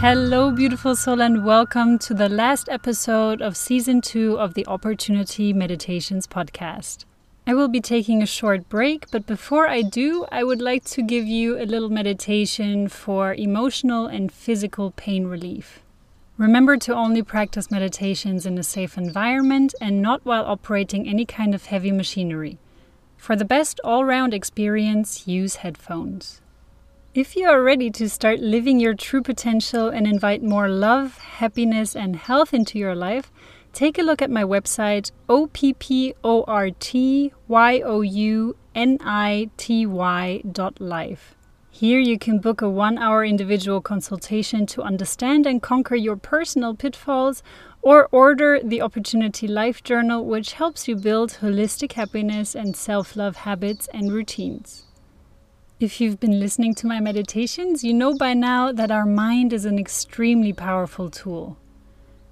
Hello, beautiful soul, and welcome to the last episode of season two of the Opportunity Meditations podcast. I will be taking a short break, but before I do, I would like to give you a little meditation for emotional and physical pain relief. Remember to only practice meditations in a safe environment and not while operating any kind of heavy machinery. For the best all round experience, use headphones. If you are ready to start living your true potential and invite more love, happiness, and health into your life, take a look at my website opportunity.life. Here you can book a one hour individual consultation to understand and conquer your personal pitfalls or order the Opportunity Life Journal, which helps you build holistic happiness and self love habits and routines. If you've been listening to my meditations, you know by now that our mind is an extremely powerful tool.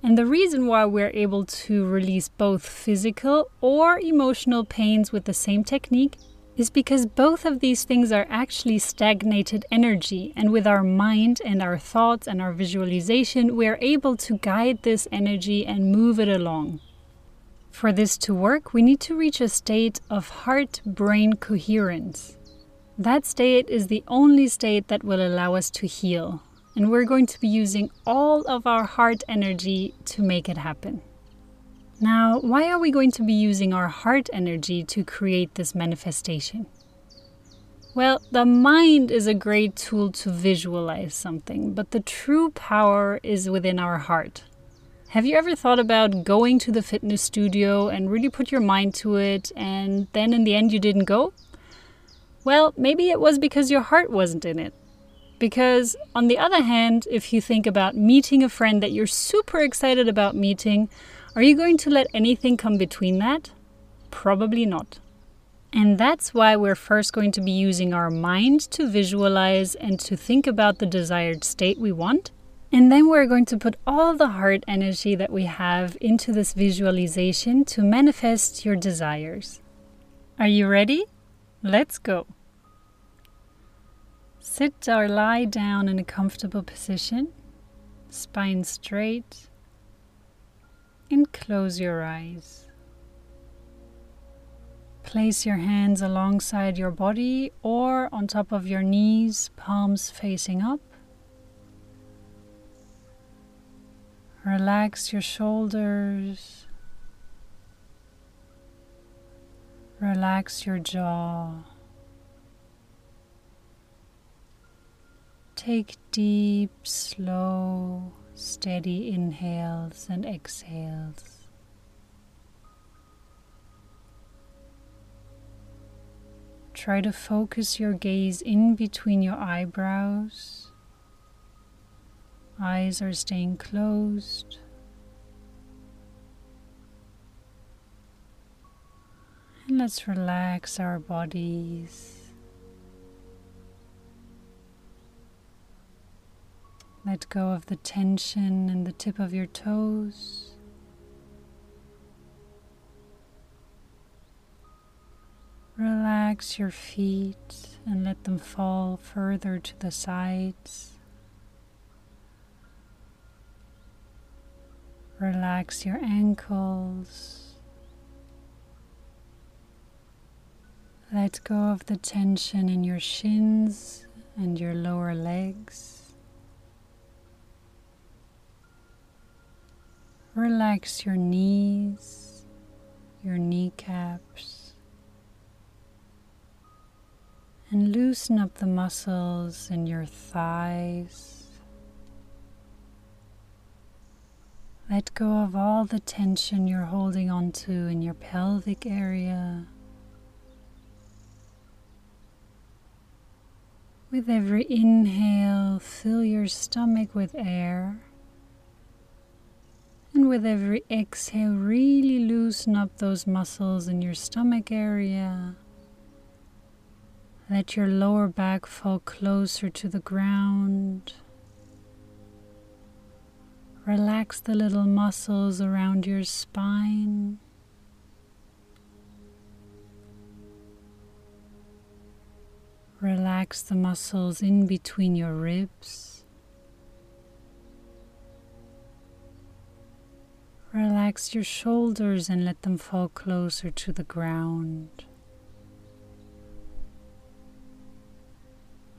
And the reason why we're able to release both physical or emotional pains with the same technique is because both of these things are actually stagnated energy, and with our mind and our thoughts and our visualization, we are able to guide this energy and move it along. For this to work, we need to reach a state of heart brain coherence. That state is the only state that will allow us to heal, and we're going to be using all of our heart energy to make it happen. Now, why are we going to be using our heart energy to create this manifestation? Well, the mind is a great tool to visualize something, but the true power is within our heart. Have you ever thought about going to the fitness studio and really put your mind to it, and then in the end you didn't go? Well, maybe it was because your heart wasn't in it. Because, on the other hand, if you think about meeting a friend that you're super excited about meeting, are you going to let anything come between that? Probably not. And that's why we're first going to be using our mind to visualize and to think about the desired state we want. And then we're going to put all the heart energy that we have into this visualization to manifest your desires. Are you ready? Let's go. Sit or lie down in a comfortable position, spine straight, and close your eyes. Place your hands alongside your body or on top of your knees, palms facing up. Relax your shoulders. Relax your jaw. Take deep, slow, steady inhales and exhales. Try to focus your gaze in between your eyebrows. Eyes are staying closed. And let's relax our bodies. Let go of the tension in the tip of your toes. Relax your feet and let them fall further to the sides. Relax your ankles. Let go of the tension in your shins and your lower legs. Relax your knees, your kneecaps, and loosen up the muscles in your thighs. Let go of all the tension you're holding onto in your pelvic area. With every inhale, fill your stomach with air. And with every exhale, really loosen up those muscles in your stomach area. Let your lower back fall closer to the ground. Relax the little muscles around your spine. Relax the muscles in between your ribs. Relax your shoulders and let them fall closer to the ground.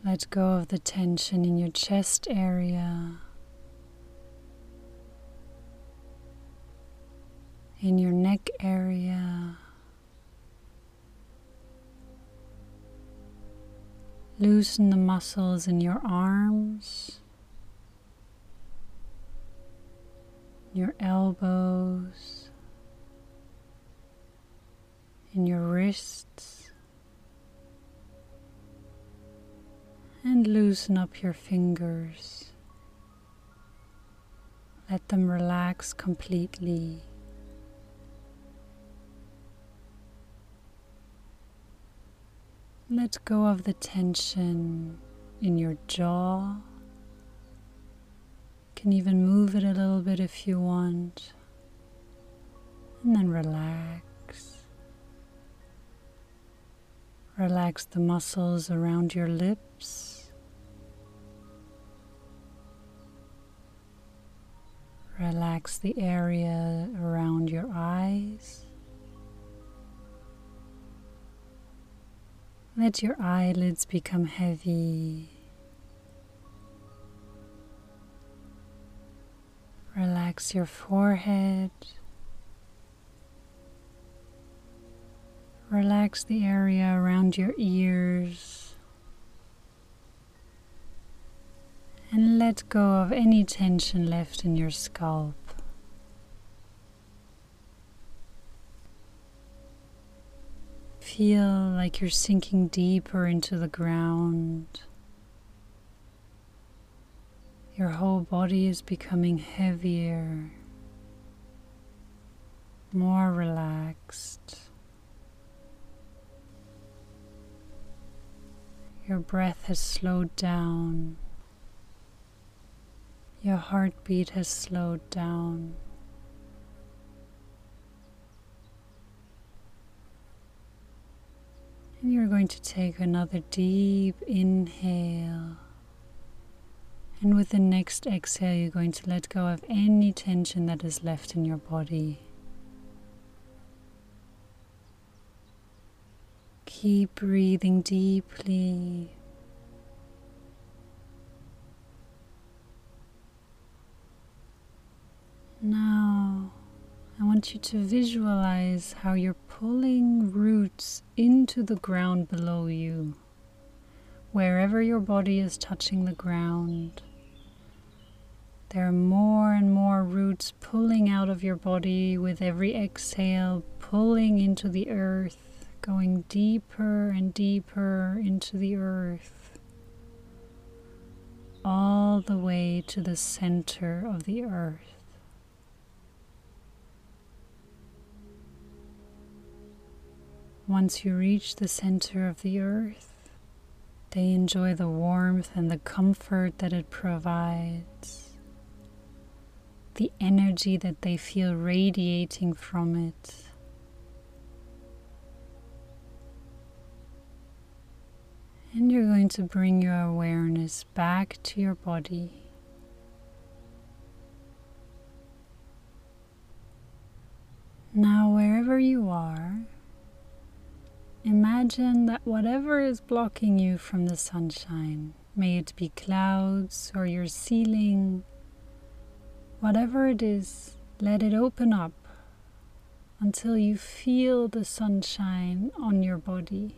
Let go of the tension in your chest area, in your neck area. Loosen the muscles in your arms, your elbows, in your wrists, and loosen up your fingers. Let them relax completely. Let go of the tension in your jaw. Can even move it a little bit if you want. And then relax. Relax the muscles around your lips. Relax the area around your eyes. Let your eyelids become heavy. Relax your forehead. Relax the area around your ears. And let go of any tension left in your scalp. Feel like you're sinking deeper into the ground. Your whole body is becoming heavier, more relaxed. Your breath has slowed down. Your heartbeat has slowed down. And you're going to take another deep inhale. And with the next exhale, you're going to let go of any tension that is left in your body. Keep breathing deeply. Now, I want you to visualize how you're pulling roots into the ground below you. Wherever your body is touching the ground, there are more and more roots pulling out of your body with every exhale, pulling into the earth, going deeper and deeper into the earth, all the way to the center of the earth. Once you reach the center of the earth, they enjoy the warmth and the comfort that it provides, the energy that they feel radiating from it. And you're going to bring your awareness back to your body. Now, wherever you are, Imagine that whatever is blocking you from the sunshine, may it be clouds or your ceiling, whatever it is, let it open up until you feel the sunshine on your body,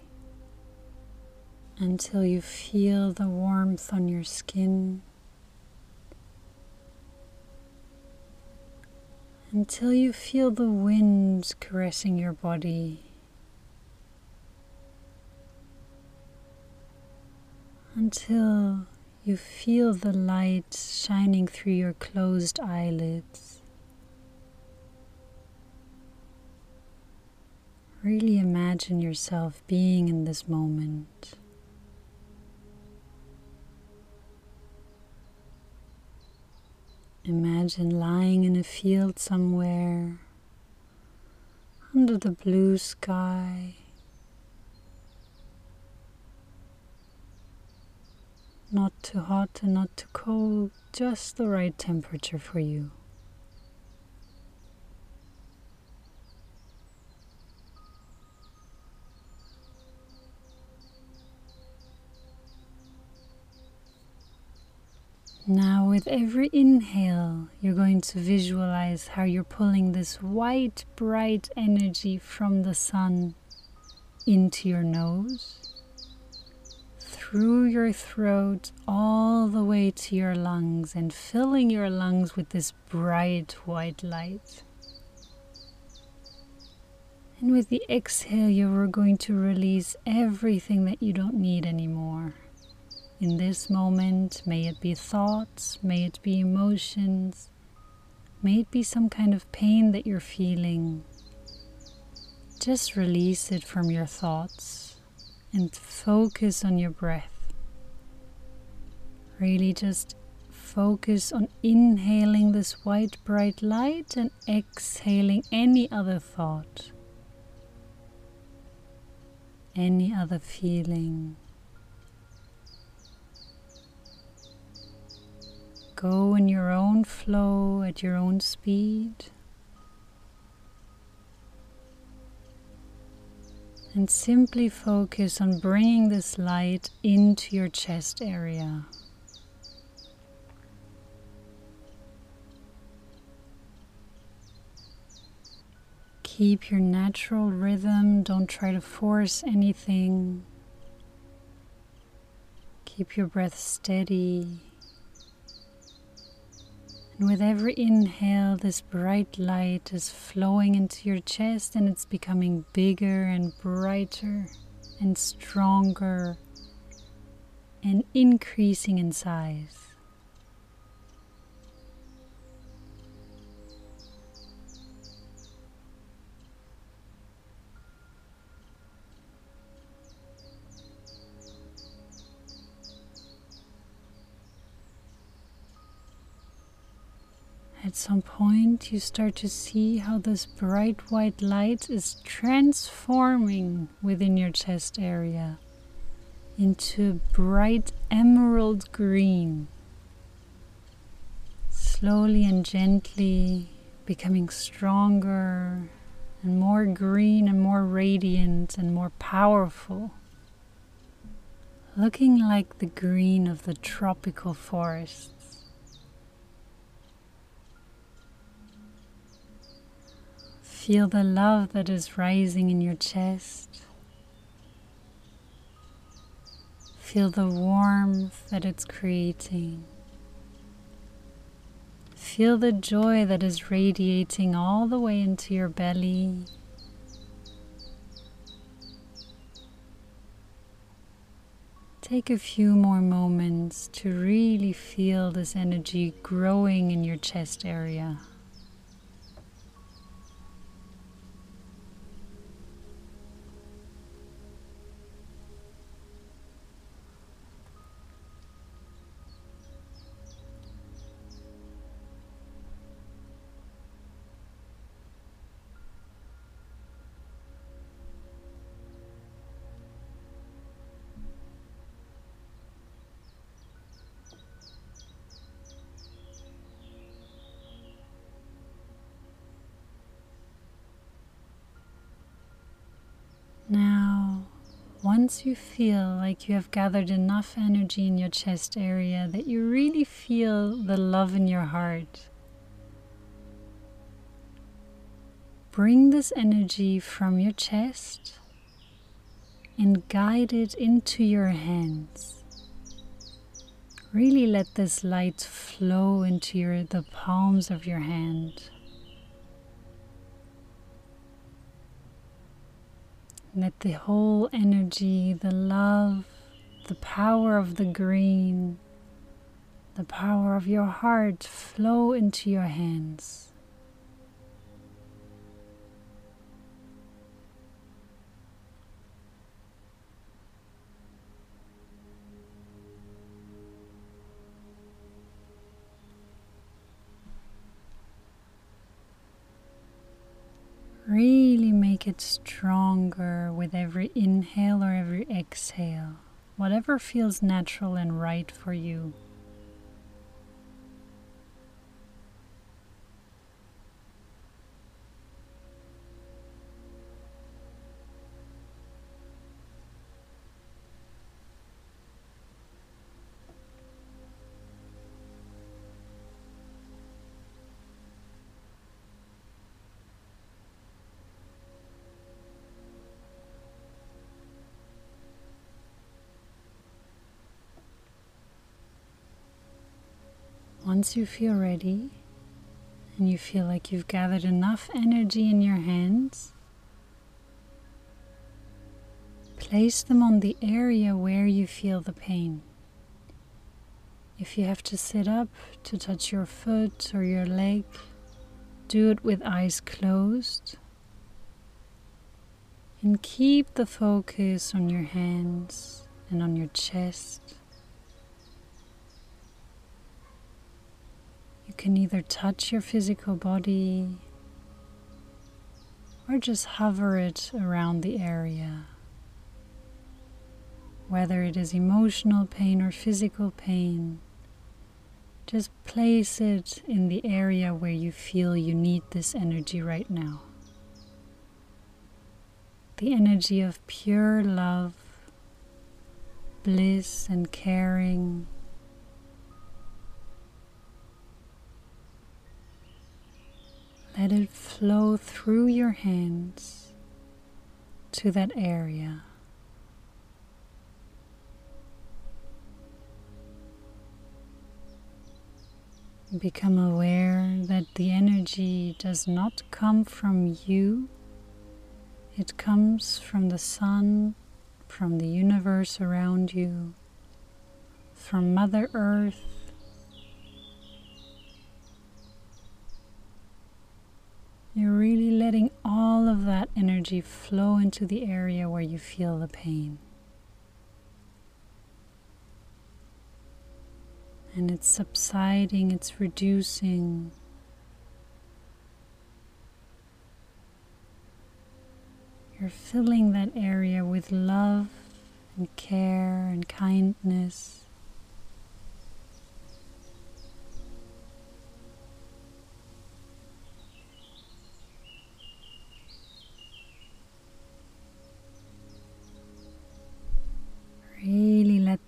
until you feel the warmth on your skin, until you feel the wind caressing your body. until you feel the light shining through your closed eyelids. Really imagine yourself being in this moment. Imagine lying in a field somewhere under the blue sky. Not too hot and not too cold, just the right temperature for you. Now, with every inhale, you're going to visualize how you're pulling this white, bright energy from the sun into your nose through your throat, all the way to your lungs, and filling your lungs with this bright white light. And with the exhale, you're going to release everything that you don't need anymore in this moment. May it be thoughts, may it be emotions, may it be some kind of pain that you're feeling. Just release it from your thoughts and focus on your breath. Really just focus on inhaling this white bright light and exhaling any other thought, any other feeling. Go in your own flow at your own speed. And simply focus on bringing this light into your chest area. Keep your natural rhythm, don't try to force anything. Keep your breath steady. And with every inhale, this bright light is flowing into your chest and it's becoming bigger and brighter and stronger and increasing in size. At some point, you start to see how this bright white light is transforming within your chest area into bright emerald green, slowly and gently becoming stronger and more green and more radiant and more powerful, looking like the green of the tropical forest. Feel the love that is rising in your chest. Feel the warmth that it's creating. Feel the joy that is radiating all the way into your belly. Take a few more moments to really feel this energy growing in your chest area. Once you feel like you have gathered enough energy in your chest area that you really feel the love in your heart, bring this energy from your chest and guide it into your hands. Really let this light flow into your, the palms of your hand. Let the whole energy, the love, the power of the green, the power of your heart flow into your hands. Really make it stronger with every inhale or every exhale, whatever feels natural and right for you. Once you feel ready and you feel like you've gathered enough energy in your hands, place them on the area where you feel the pain. If you have to sit up to touch your foot or your leg, do it with eyes closed. And keep the focus on your hands and on your chest. You can either touch your physical body or just hover it around the area. Whether it is emotional pain or physical pain, just place it in the area where you feel you need this energy right now. The energy of pure love, bliss, and caring. Let it flow through your hands to that area. Become aware that the energy does not come from you, it comes from the sun, from the universe around you, from Mother Earth. You're really letting all of that energy flow into the area where you feel the pain. and it's subsiding, it's reducing. You're filling that area with love and care and kindness.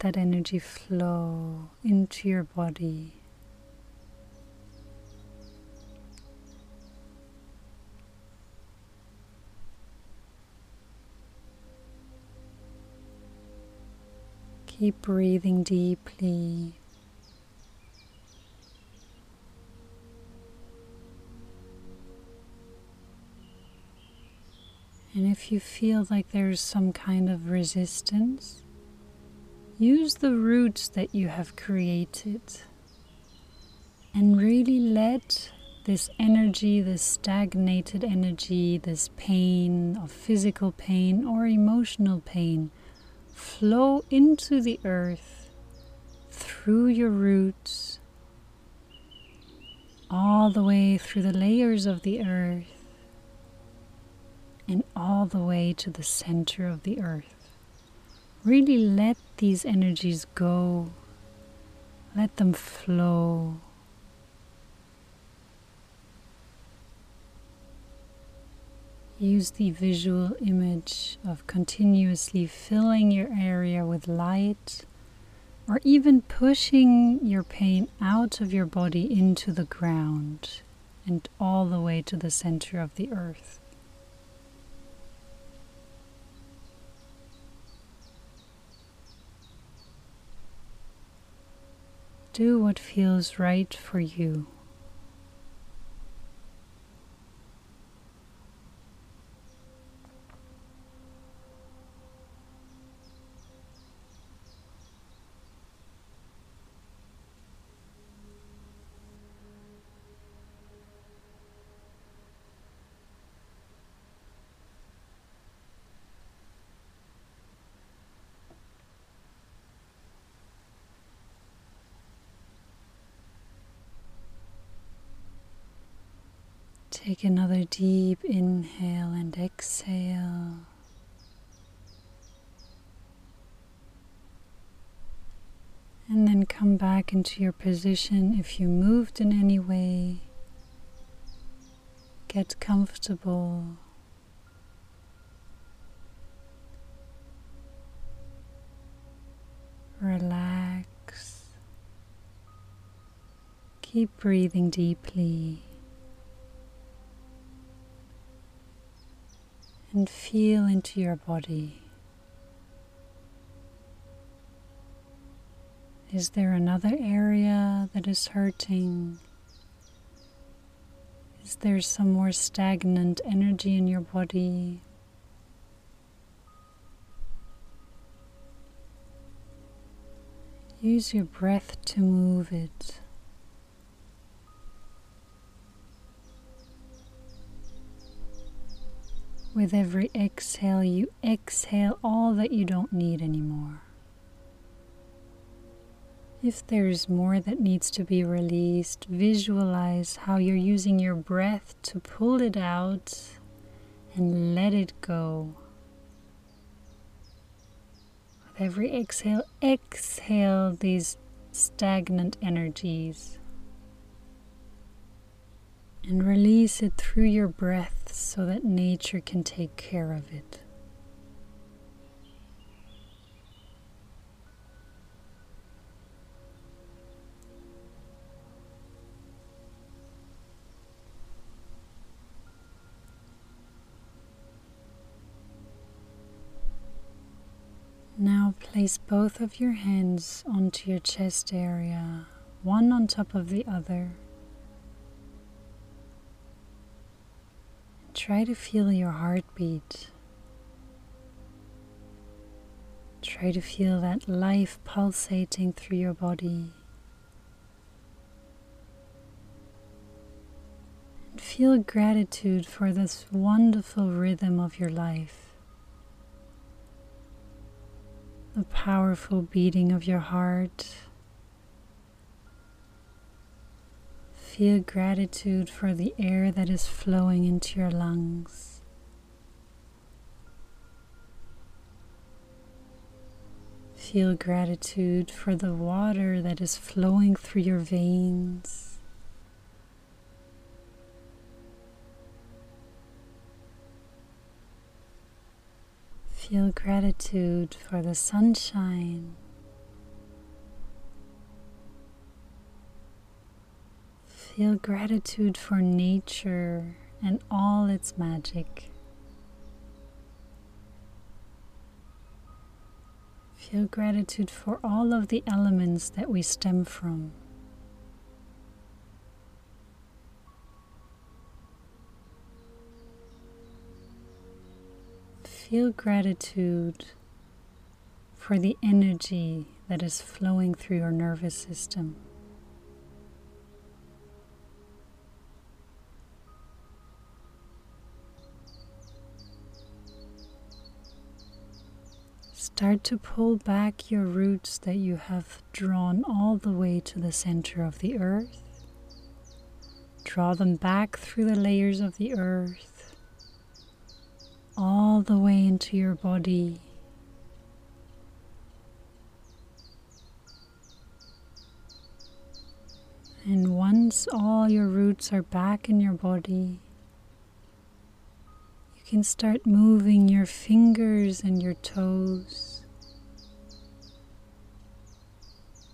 That energy flow into your body. Keep breathing deeply. And if you feel like there's some kind of resistance, Use the roots that you have created and really let this energy, this stagnated energy, this pain of physical pain or emotional pain flow into the earth through your roots, all the way through the layers of the earth, and all the way to the center of the earth. Really let these energies go, let them flow. Use the visual image of continuously filling your area with light or even pushing your pain out of your body into the ground and all the way to the center of the earth. Do what feels right for you. Take another deep inhale and exhale. And then come back into your position if you moved in any way. Get comfortable. Relax. Keep breathing deeply. And feel into your body. Is there another area that is hurting? Is there some more stagnant energy in your body? Use your breath to move it. With every exhale, you exhale all that you don't need anymore. If there's more that needs to be released, visualize how you're using your breath to pull it out and let it go. With every exhale, exhale these stagnant energies and release it through your breath so that nature can take care of it. Now place both of your hands onto your chest area, one on top of the other. Try to feel your heartbeat. Try to feel that life pulsating through your body. And feel gratitude for this wonderful rhythm of your life. The powerful beating of your heart Feel gratitude for the air that is flowing into your lungs. Feel gratitude for the water that is flowing through your veins. Feel gratitude for the sunshine Feel gratitude for nature and all its magic. Feel gratitude for all of the elements that we stem from. Feel gratitude for the energy that is flowing through your nervous system. Start to pull back your roots that you have drawn all the way to the center of the earth. Draw them back through the layers of the earth, all the way into your body. And once all your roots are back in your body, can start moving your fingers and your toes.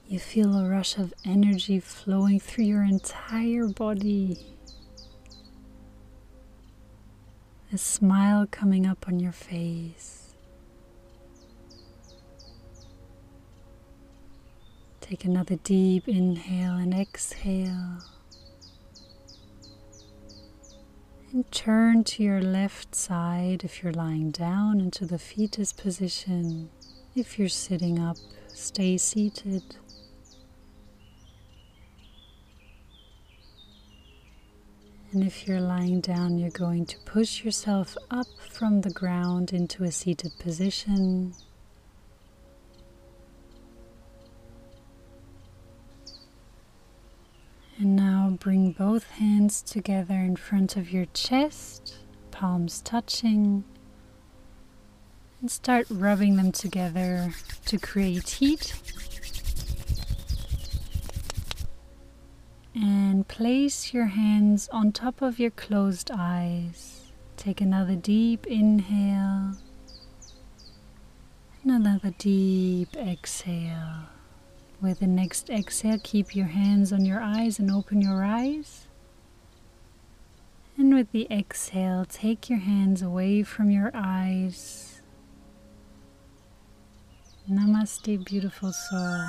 You feel a rush of energy flowing through your entire body. A smile coming up on your face. Take another deep inhale and exhale. And turn to your left side if you're lying down into the fetus position. If you're sitting up, stay seated. And if you're lying down, you're going to push yourself up from the ground into a seated position. And now bring both hands together in front of your chest, palms touching, and start rubbing them together to create heat. And place your hands on top of your closed eyes. Take another deep inhale. And another deep exhale. With the next exhale, keep your hands on your eyes and open your eyes. And with the exhale, take your hands away from your eyes. Namaste, beautiful soul.